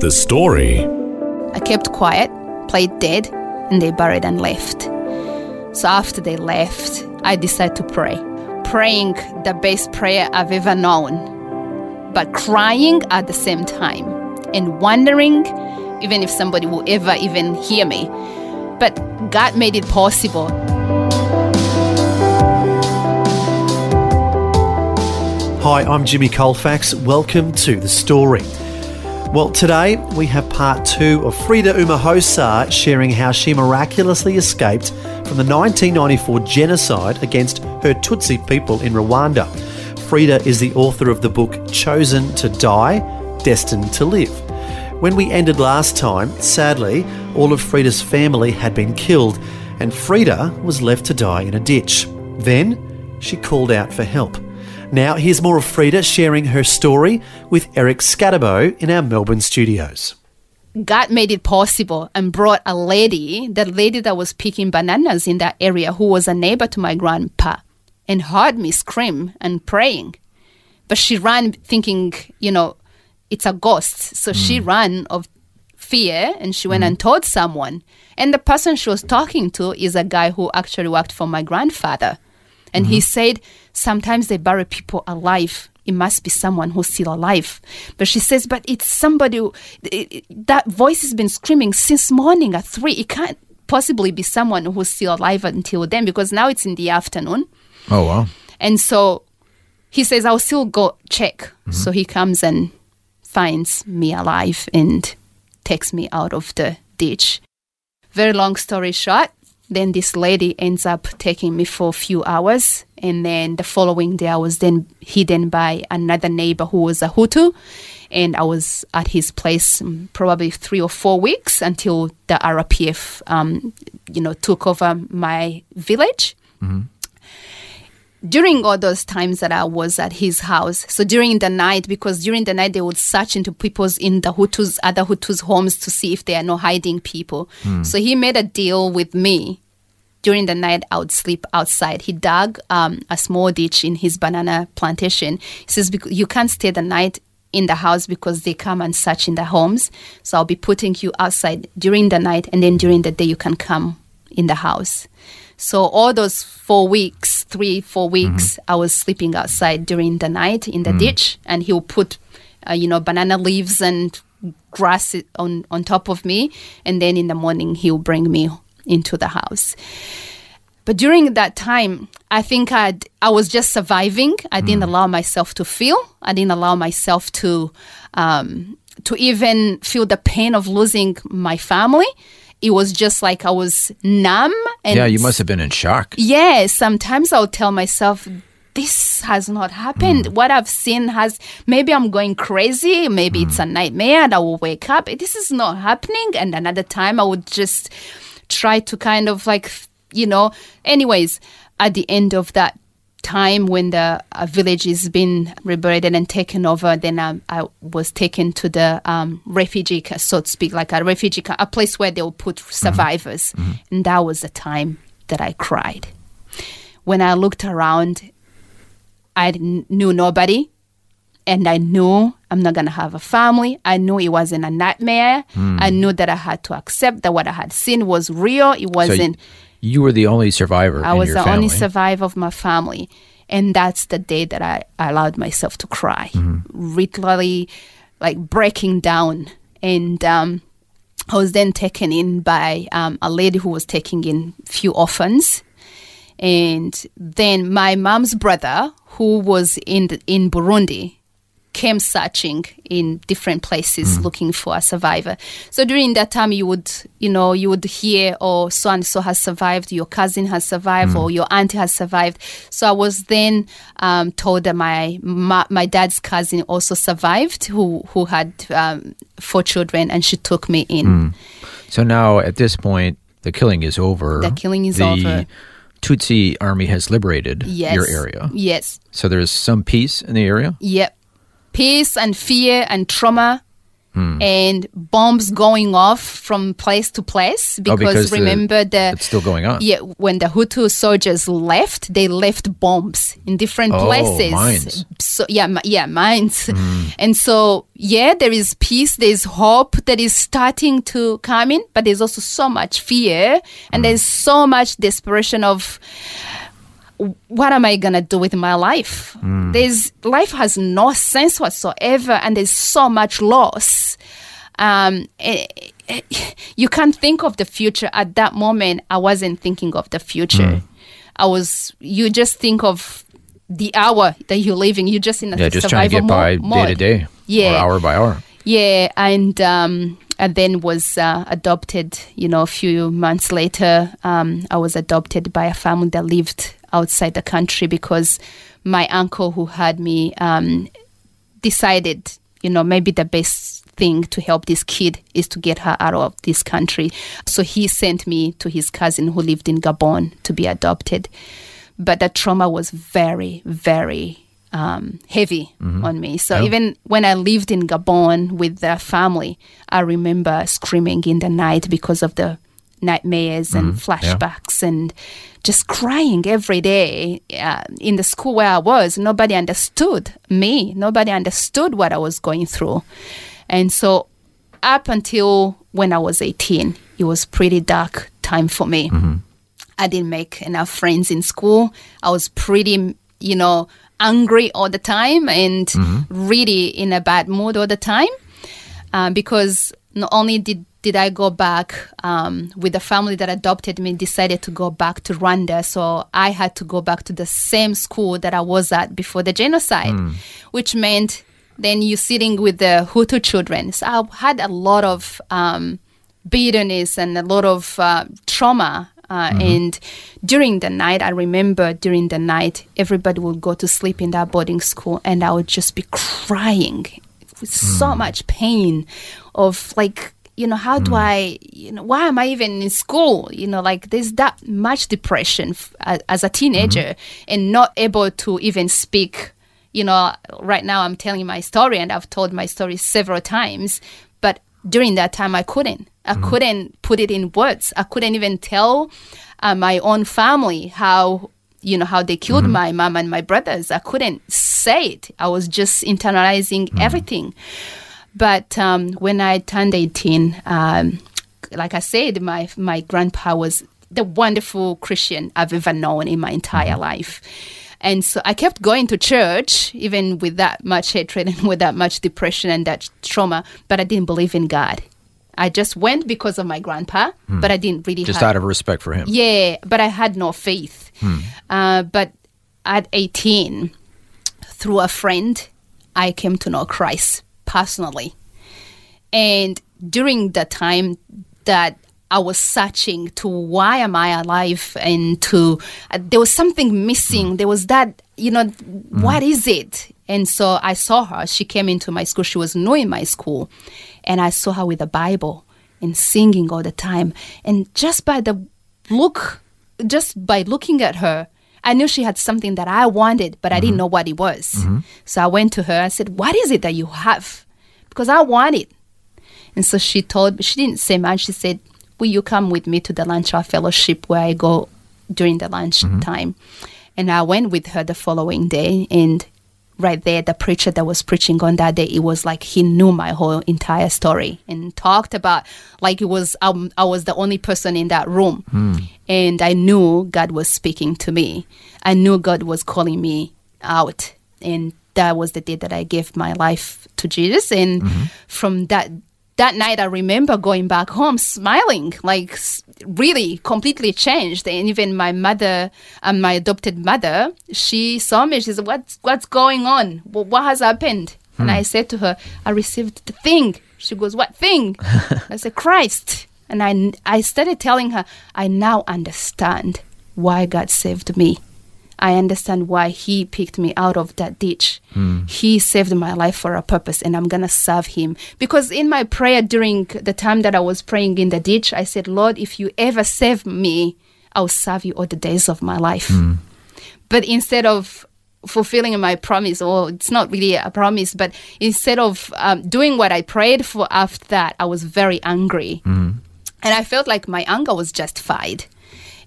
The story. I kept quiet, played dead, and they buried and left. So after they left, I decided to pray. Praying the best prayer I've ever known, but crying at the same time and wondering even if somebody will ever even hear me. But God made it possible. Hi, I'm Jimmy Colfax. Welcome to The Story. Well, today we have part two of Frida Umuhoza sharing how she miraculously escaped from the 1994 genocide against her Tutsi people in Rwanda. Frida is the author of the book Chosen to Die, Destined to Live. When we ended last time, sadly, all of Frida's family had been killed, and Frida was left to die in a ditch. Then she called out for help. Now, here's more of Frida sharing her story with Eric Scatterbo in our Melbourne studios. God made it possible and brought a lady, the lady that was picking bananas in that area, who was a neighbor to my grandpa, and heard me scream and praying. But she ran thinking, you know, it's a ghost. So she mm. ran of fear and she went mm. and told someone. And the person she was talking to is a guy who actually worked for my grandfather. And he mm-hmm. said, sometimes they bury people alive. It must be someone who's still alive. But she says, but it's somebody, who, it- it- that voice has been screaming since morning at three. It can't possibly be someone who's still alive until then because now it's in the afternoon. Oh, wow. And so he says, I'll still go check. Mm-hmm. So he comes and finds me alive and takes me out of the ditch. Very long story short, then this lady ends up taking me for a few hours. And then the following day, I was then hidden by another neighbor who was a Hutu. And I was at his place mm, probably three or four weeks until the RPF, um, you know, took over my village during all those times that I was at his house, so during the night, because during the night they would search into people's in the Hutus, other Hutus' homes to see if they are no hiding people. So he made a deal with me. During the night, I would sleep outside. He dug um, a small ditch in his banana plantation. He says, You can't stay the night in the house because they come and search in the homes. So I'll be putting you outside during the night, and then during the day, you can come in the house. So all those four weeks, three, four weeks, I was sleeping outside during the night in the ditch, and he'll put, uh, you know, banana leaves and grass on on top of me, and then in the morning he'll bring me into the house. But during that time, I think I I was just surviving. I didn't allow myself to feel. I didn't allow myself to um, to even feel the pain of losing my family. It was just like I was numb. And Yeah, you must have been in shock. yeah, sometimes I'll tell myself, this has not happened. Hmm. What I've seen has, maybe I'm going crazy. Maybe it's a hmm. nightmare and I will wake up. This is not happening. And another time I would just try to kind of like, you know, anyways, at the end of that time when the uh, village is been rebuilt and taken over, then um, I was taken to the um, refugee, so to speak, like a refugee, a place where they'll put survivors. And that was the time that I cried. When I looked around, I knew nobody. And I knew I'm not going to have a family. I knew it wasn't a nightmare. I knew that I had to accept that what I had seen was real. It wasn't. You were the only survivor I was the family. only survivor of my family. And that's the day that I, allowed myself to cry, literally like breaking down. And um, I was then taken in by um, a lady who was taking in few orphans. And then my mom's brother, who was in the, in Burundi, came searching in different places Mm. looking for a survivor. So during that time, you would, you know, you would hear, oh, so and so has survived, your cousin has survived, Mm. or your auntie has survived. So I was then um, told that my, my my dad's cousin also survived, who who had um, four children, and she took me in. Mm. So now at this point, the killing is over. The killing is over the over. Tutsi army has liberated Yes, your area. Yes. So there's some peace in the area. Yep. Peace and fear and trauma Hmm. and bombs going off from place to place because, Oh, because remember the It's still going on. yeah when the Hutu soldiers left they left bombs in different Oh, places mines. so yeah yeah mines and so yeah there is peace there's hope that is starting to come in but there's also so much fear and there's so much desperation of what am I gonna do with my life? There's life has no sense whatsoever, and there's so much loss. Um, eh, eh, you can't think of the future at that moment. I wasn't thinking of the future. I was. You just think of the hour that you're living. You're just in a Yeah, just trying to get by mo- day to mode. day, Yeah. hour by hour. Yeah, and um, and then was uh, adopted. You know, a few months later, um, I was adopted by a family that lived outside the country because my uncle who had me um, decided, you know, maybe the best thing to help this kid is to get her out of this country. So he sent me to his cousin who lived in Gabon to be adopted. But the trauma was very, very um, heavy on me. So even when I lived in Gabon with the family, I remember screaming in the night because of the nightmares and flashbacks and just crying every day uh, in the school where I was. Nobody understood me. Nobody understood what I was going through. And so up until when I was 18, it was pretty dark time for me. I didn't make enough friends in school. I was pretty, you know, angry all the time and really in a bad mood all the time um, because not only did did I go back um, with the family that adopted me, decided to go back to Rwanda. So I had to go back to the same school that I was at before the genocide, which meant then you're sitting with the Hutu children. So I had a lot of um, bitterness and a lot of uh, trauma. Uh, And during the night, I remember during the night, everybody would go to sleep in that boarding school, and I would just be crying with so much pain of like you know how do mm. i you know why am i even in school? You know like there's that much depression f- as a teenager mm-hmm. and not able to even speak. You know right now i'm telling my story and i've told my story several times but during that time i couldn't. I mm. couldn't put it in words. I couldn't even tell uh, my own family how you know how they killed mm-hmm. my mom and my brothers. I couldn't say it. I was just internalizing mm. everything but um, when i turned 18 um, like i said my my grandpa was the wonderful christian i've ever known in my entire life. And so i kept going to church even with that much hatred and with that much depression and that trauma but i didn't believe in god. I just went because of my grandpa but i didn't really Just have out of respect for him. yeah, but I had no faith. Uh, but at 18, through a friend, I came to know Christ personally. And during the time that I was searching to why am I alive and to uh, there was something missing. There was that you know what is it? And so I saw her. She came into my school. She was new in my school, and I saw her with a Bible and singing all the time. And just by the look, just by looking at her, I knew she had something that I wanted, but I didn't mm-hmm. know what it was. Mm-hmm. So I went to her. I said, "What is it that you have?" Because I want it. And so she told me, she didn't say much. She said, Will you come with me to the lunch hour fellowship where I go during the lunch mm-hmm. time? And I went with her the following day. And right there, the preacher that was preaching on that day, it was like he knew my whole entire story and talked about like it was, um, I was the only person in that room. And I knew God was speaking to me. I knew God was calling me out. And that was the day that I gave my life to Jesus. And from that that night, I remember going back home smiling, like really completely changed. And even my mother, um, my adopted mother, she saw me. She said, "What's what's going on? Wh- What has happened?" And I said to her, I received the thing. She goes, What thing? I said, Christ. And I, I started telling her, I now understand why God saved me. I understand why He picked me out of that ditch. Hmm. He saved my life for a purpose, and I'm going to serve Him. Because in my prayer during the time that I was praying in the ditch, I said, Lord, if you ever save me, I'll serve you all the days of my life. Hmm. But instead of fulfilling my promise, or it's not really a promise, but instead of um, doing what I prayed for after that, I was very angry. Hmm. And I felt like my anger was justified.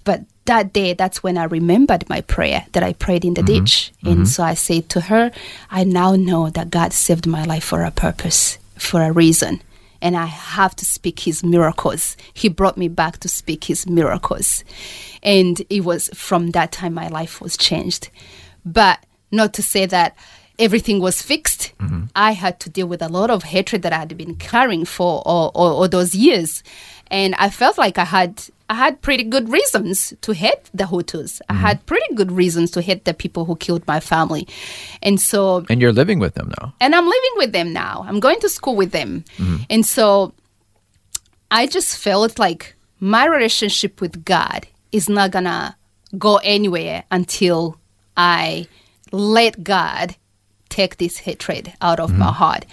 But that day, that's when I remembered my prayer that I prayed in the mm-hmm. ditch. And mm-hmm. so I said to her, I now know that God saved my life for a purpose, for a reason. And I have to speak his miracles. He brought me back to speak his miracles. And it was from that time my life was changed. But not to say that everything was fixed. Mm-hmm. I had to deal with a lot of hatred that I had been carrying for all, all, all those years. And I felt like I had I had pretty good reasons to hate the Hutus. I mm-hmm. had pretty good reasons to hate the people who killed my family. And so And you're living with them now. and I'm living with them now. I'm going to school with them. Mm-hmm. And so I just felt like my relationship with God is not gonna go anywhere until I let God take this hatred out of my mm-hmm. heart.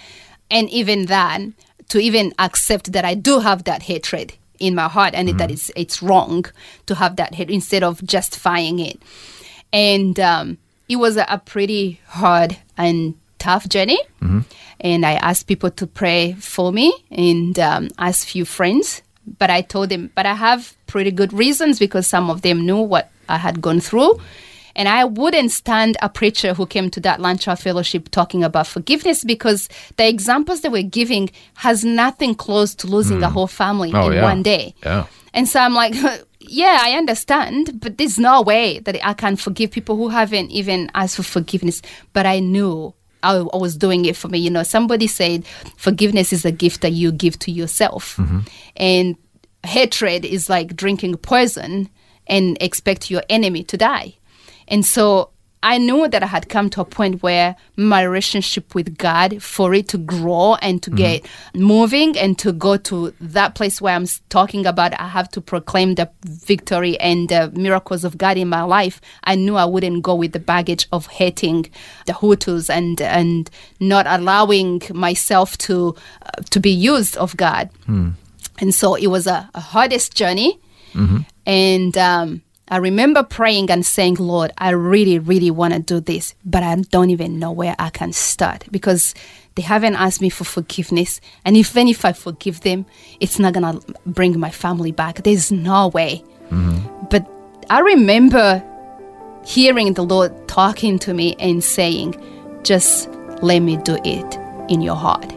And even then, to even accept that I do have that hatred in my heart and that it's it's wrong to have that hate instead of justifying it. And um, it was a, a pretty hard and tough journey. And I asked people to pray for me and um, asked few friends. But I told them, but I have pretty good reasons because some of them knew what I had gone through. And I wouldn't stand a preacher who came to that lunch hour fellowship talking about forgiveness because the examples that we're giving has nothing close to losing a hmm. whole family Oh, in yeah. one day. Yeah. And so I'm like, yeah, I understand, but there's no way that I can forgive people who haven't even asked for forgiveness. But I knew I, I was doing it for me. You know, somebody said forgiveness is a gift that you give to yourself. Mm-hmm. And hatred is like drinking poison and expect your enemy to die. And so I knew that I had come to a point where my relationship with God, for it to grow and to get moving and to go to that place where I'm talking about, I have to proclaim the victory and the miracles of God in my life. I knew I wouldn't go with the baggage of hating the Hutus and and not allowing myself to uh, to be used of God. And so it was a, a hardest journey. And um, I remember praying and saying, Lord, I really, really want to do this, but I don't even know where I can start because they haven't asked me for forgiveness. And even if I forgive them, it's not going to bring my family back. There's no way. Mm-hmm. But I remember hearing the Lord talking to me and saying, just let me do it in your heart.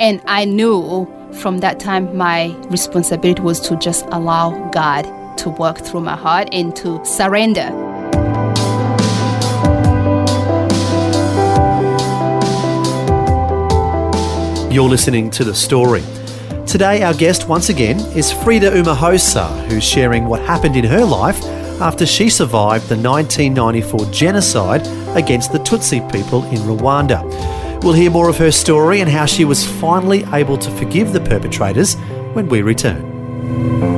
And I knew from that time my responsibility was to just allow God to work through my heart and to surrender. You're listening to The Story. Today, our guest once again is Frida Umuhoza, who's sharing what happened in her life after she survived the 1994 genocide against the Tutsi people in Rwanda. We'll hear more of her story and how she was finally able to forgive the perpetrators when we return.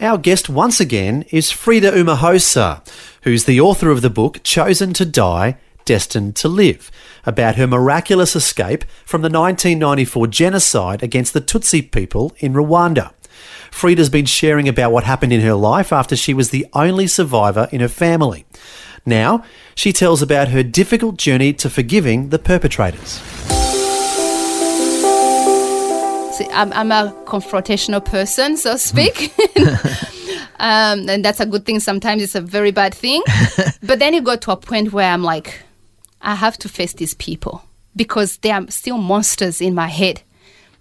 our guest once again is Frida Umuhoza, who's the author of the book Chosen to Die, Destined to Live, about her miraculous escape from the 1994 genocide against the Tutsi people in Rwanda. Frida's been sharing about what happened in her life after she was the only survivor in her family. Now, she tells about her difficult journey to forgiving the perpetrators. I'm, I'm a confrontational person, so to speak. um, and that's a good thing. Sometimes it's a very bad thing. but then you go to a point where I'm like, I have to face these people because they are still monsters in my head.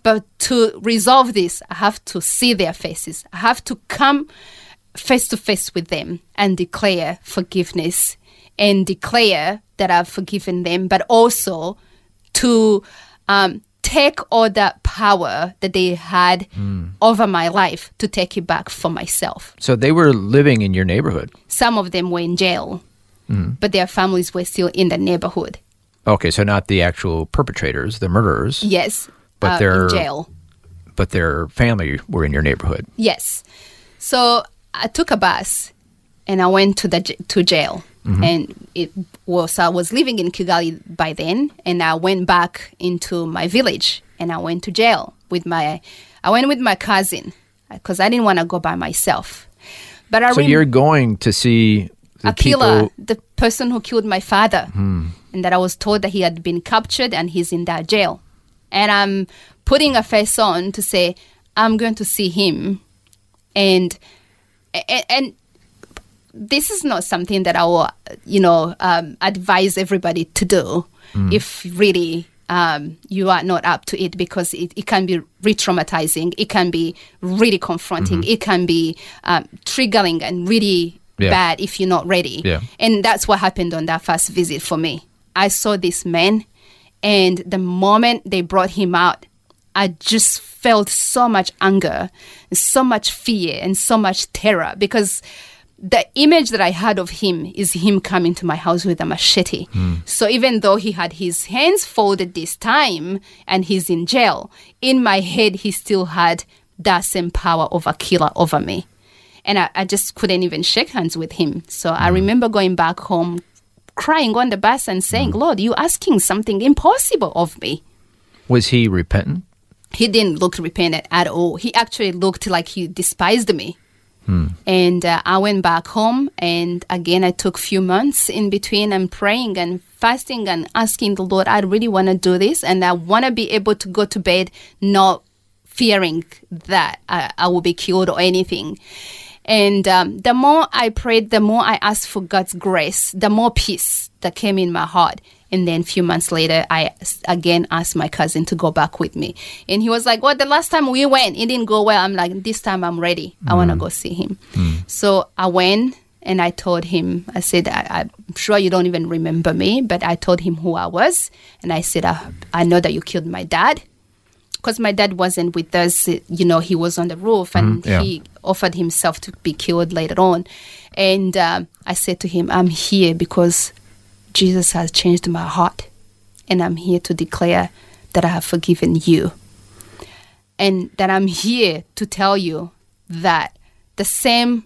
But to resolve this, I have to see their faces. I have to come face to face with them and declare forgiveness and declare that I've forgiven them, but also to um, take all that power that they had over my life to take it back for myself. So they were living in your neighborhood. Some of them were in jail, but their families were still in the neighborhood. Okay, so not the actual perpetrators, the murderers, Yes, But uh, they're- in jail. but their family were in your neighborhood. Yes. So I took a bus and I went to the to jail. Mm-hmm. And it was I was living in Kigali by then, and I went back into my village and I went to jail with my. I went with my cousin uh, because I didn't want to go by myself. But I So rem- you're going to see the a killer, people. the person who killed my father, hmm. and that I was told that he had been captured and he's in that jail. And I'm putting a face on to say I'm going to see him, and and, and this is not something that I will, you know, um, advise everybody to do if really um, you are not up to it because it, it can be re-traumatizing, it can be really confronting, it can be um, triggering and really Yeah. bad if you're not ready. Yeah. And that's what happened on that first visit for me. I saw this man, and the moment they brought him out, I just felt so much anger, so much fear, and so much terror because the image that I had of him is him coming to my house with a machete. Hmm. So even though he had his hands folded this time and he's in jail, in my head, he still had that same power of a killer over me and I, I just couldn't even shake hands with him. So I hmm. remember going back home, crying on the bus and saying, hmm. Lord, you asking something impossible of me. Was he repentant? He didn't look repentant at all. He actually looked like he despised me. And uh, I went back home, and again, I took few months in between and praying and fasting and asking the Lord, I really want to do this, and I want to be able to go to bed not fearing that I, I will be killed or anything. And um, the more I prayed, the more I asked for God's grace, the more peace that came in my heart. And then a few months later, I again asked my cousin to go back with me. And he was like, Well, the last time we went, it didn't go well. I'm like, This time I'm ready. I want to mm. go see him. Mm. So I went and I told him, I said, I, I'm sure you don't even remember me, but I told him who I was. And I said, I, I know that you killed my dad because my dad wasn't with us, you know, he was on the roof and mm-hmm. yeah. he offered himself to be killed later on. And um, I said to him, I'm here because Jesus has changed my heart. And I'm here to declare that I have forgiven you. And that I'm here to tell you that the same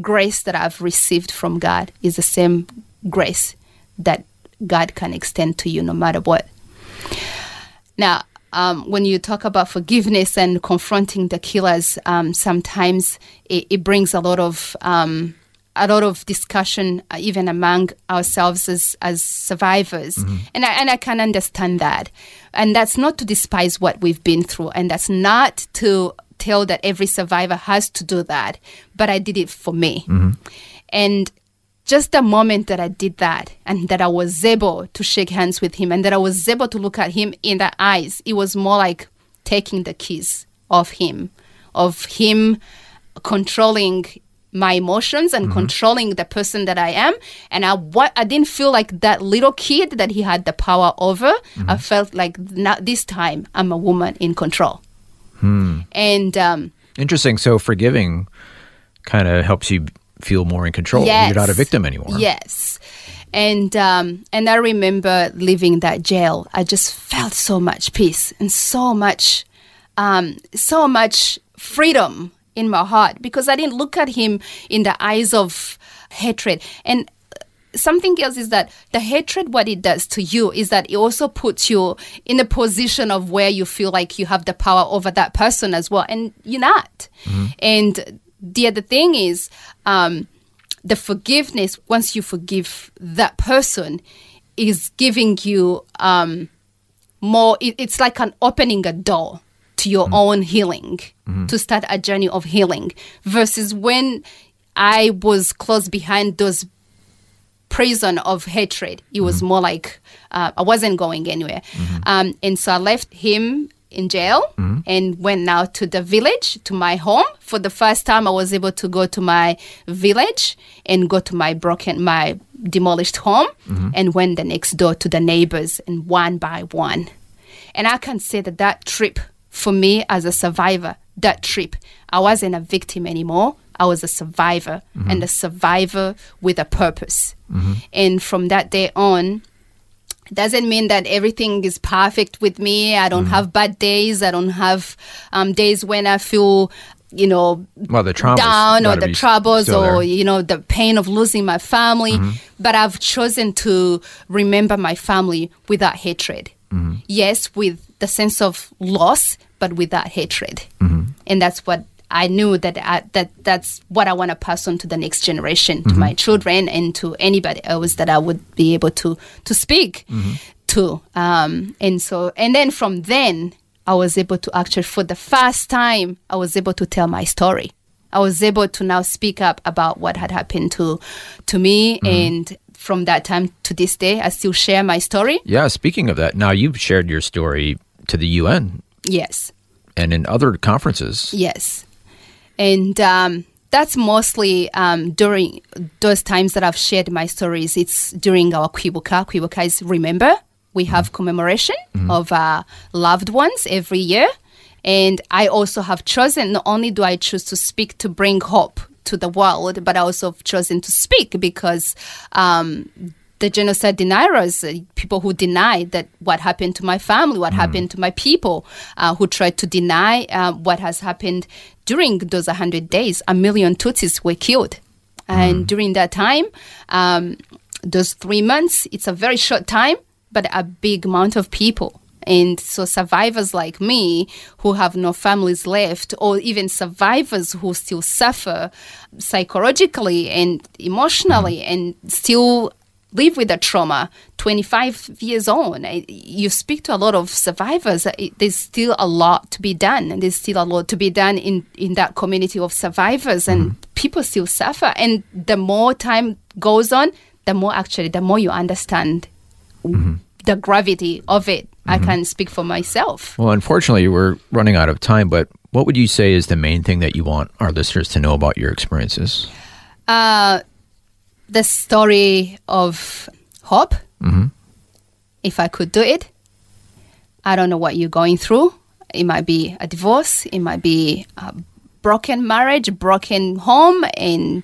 grace that I've received from God is the same grace that God can extend to you no matter what. Now, um, when you talk about forgiveness and confronting the killers, um, sometimes it, it brings a lot of um, a lot of discussion, uh, even among ourselves as as survivors, and I, and I can understand that, and that's not to despise what we've been through, and that's not to tell that every survivor has to do that, but I did it for me, and just the moment that I did that and that I was able to shake hands with him and that I was able to look at him in the eyes, it was more like taking the keys of him, of him controlling my emotions and controlling the person that I am. And I what I didn't feel like that little kid that he had the power over. I felt like not this time I'm a woman in control. And um, Interesting. So forgiving kind of helps you feel more in control. Yes. You're not a victim anymore. Yes. And um, and I remember leaving that jail. I just felt so much peace and so much, um, so much freedom in my heart because I didn't look at him in the eyes of hatred. And something else is that the hatred, what it does to you is that it also puts you in a position of where you feel like you have the power over that person as well, and you're not. And the other thing is, um, the forgiveness. Once you forgive that person, is giving you um, more. It, it's like an opening a door to your mm-hmm. own healing mm-hmm. to start a journey of healing. Versus when I was close behind those prison of hatred. It was mm-hmm. more like uh, I wasn't going anywhere. Um, and so I left him in jail and went now to the village, to my home. For the first time, I was able to go to my village and go to my broken, my demolished home and went the next door to the neighbors and one by one. And I can say that that trip for me as a survivor, that trip, I wasn't a victim anymore. I was a survivor and a survivor with a purpose. And from that day on, doesn't mean that everything is perfect with me. I don't have bad days. I don't have um, days when I feel, you know, Well, the down or the troubles or there. you know the pain of losing my family. But I've chosen to remember my family without hatred. Mm-hmm. Yes, with the sense of loss, but without hatred. Mm-hmm. And that's what I knew that I, that that's what I want to pass on to the next generation, to my mm-hmm. children, and to anybody else that I would be able to to speak to. Um, and so, and then from then, I was able to actually, for the first time, I was able to tell my story. I was able to now speak up about what had happened to to me, and from that time to this day, I still share my story. Yeah, speaking of that, now you've shared your story to the UN Yes. and in other conferences. Yes. And um, that's mostly um, during those times that I've shared my stories. It's during our Kwibuka. Kwibuka is remember. We have commemoration of our loved ones every year. And I also have chosen, not only do I choose to speak to bring hope to the world, but I also have chosen to speak because um, the genocide deniers, uh, people who deny that what happened to my family, what happened to my people, uh, who tried to deny uh, what has happened during those 100 days, a million Tutsis were killed. And during that time, um, those three months, it's a very short time, but a big amount of people. And so, survivors like me who have no families left, or even survivors who still suffer psychologically and emotionally mm-hmm. and still live with the trauma 25 years on eh, you speak to a lot of survivors uh, there's still a lot to be done. And there's still a lot to be done in in that community of survivors and mm-hmm. people still suffer. And the more time goes on the more actually the more you understand mm-hmm. the gravity of it i can speak for myself Well, unfortunately, we're running out of time, but what would you say is the main thing that you want our listeners to know about your experiences? uh, the story of hope. If I could do it, I don't know what you're going through. It might be a divorce, it might be a broken marriage, broken home, and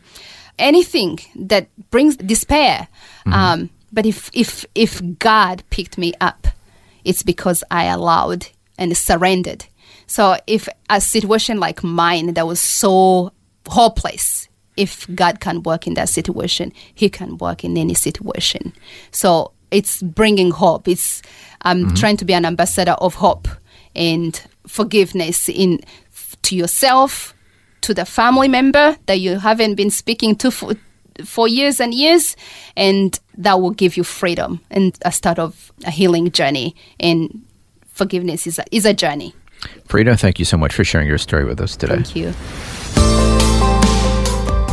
anything that brings despair. Um, but if, if, if God picked me up, it's because I allowed and surrendered. So if a situation like mine that was so hopeless, if God can work in that situation, He can work in any situation. So it's bringing hope. It's I'm mm-hmm. trying to be an ambassador of hope and forgiveness in to yourself, to the family member that you haven't been speaking to for for years and years, and that will give you freedom and a start of a healing journey. And forgiveness is a, is a journey. Frida, thank you so much for sharing your story with us today. Thank you.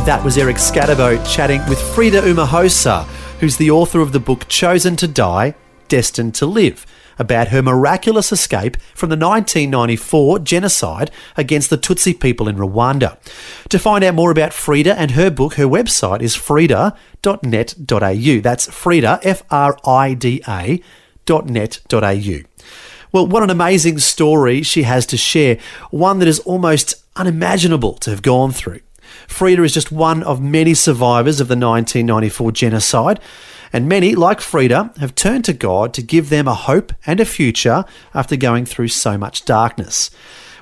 That was Eric Scatterbo chatting with Frida Umuhoza, who's the author of the book Chosen to Die, Destined to Live, about her miraculous escape from the 1994 genocide against the Tutsi people in Rwanda. To find out more about Frida and her book, her website is frida.net.au. That's Frida, F R I D A, dot. Well, what an amazing story she has to share, one that is almost unimaginable to have gone through. Frida is just one of many survivors of the 1994 genocide, and many, like Frida, have turned to God to give them a hope and a future after going through so much darkness.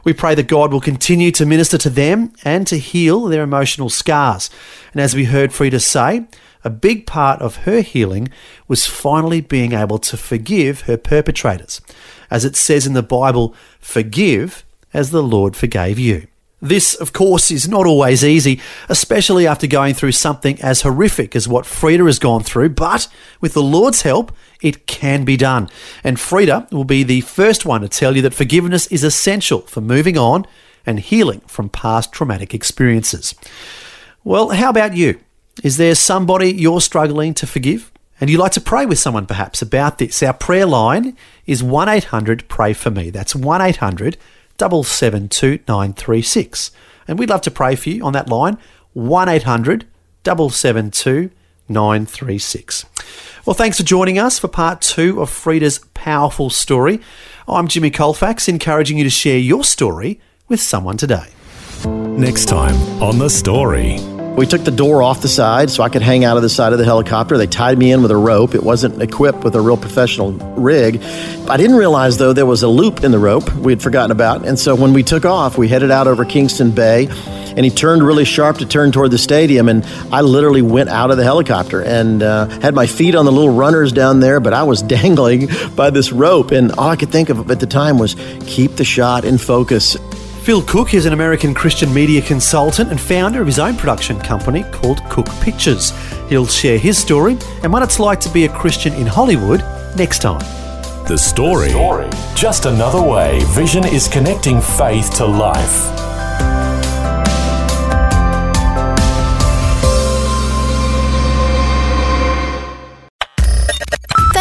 We pray that God will continue to minister to them and to heal their emotional scars. And as we heard Frida say, a big part of her healing was finally being able to forgive her perpetrators. As it says in the Bible, forgive as the Lord forgave you. This, of course, is not always easy, especially after going through something as horrific as what Frida has gone through, but with the Lord's help, it can be done. And Frida will be the first one to tell you that forgiveness is essential for moving on and healing from past traumatic experiences. Well, how about you? Is there somebody you're struggling to forgive? and you'd like to pray with someone perhaps about this, our prayer line is 1 800 Pray For Me. That's 1 800 772 936. And we'd love to pray for you on that line 1 800 772 936. Well, thanks for joining us for part two of Frida's powerful story. I'm Jimmy Colfax, encouraging you to share your story with someone today. Next time on The Story. We took the door off the side so I could hang out of the side of the helicopter. They tied me in with a rope. It wasn't equipped with a real professional rig. I didn't realize, though, there was a loop in the rope we had forgotten about. And so when we took off, we headed out over Kingston Bay and he turned really sharp to turn toward the stadium. And I literally went out of the helicopter and uh, had my feet on the little runners down there, but I was dangling by this rope. And all I could think of at the time was keep the shot in focus. Phil Cook is an American Christian media consultant and founder of his own production company called Cook Pictures. He'll share his story and what it's like to be a Christian in Hollywood next time. The story. Just another way Vision is connecting faith to life.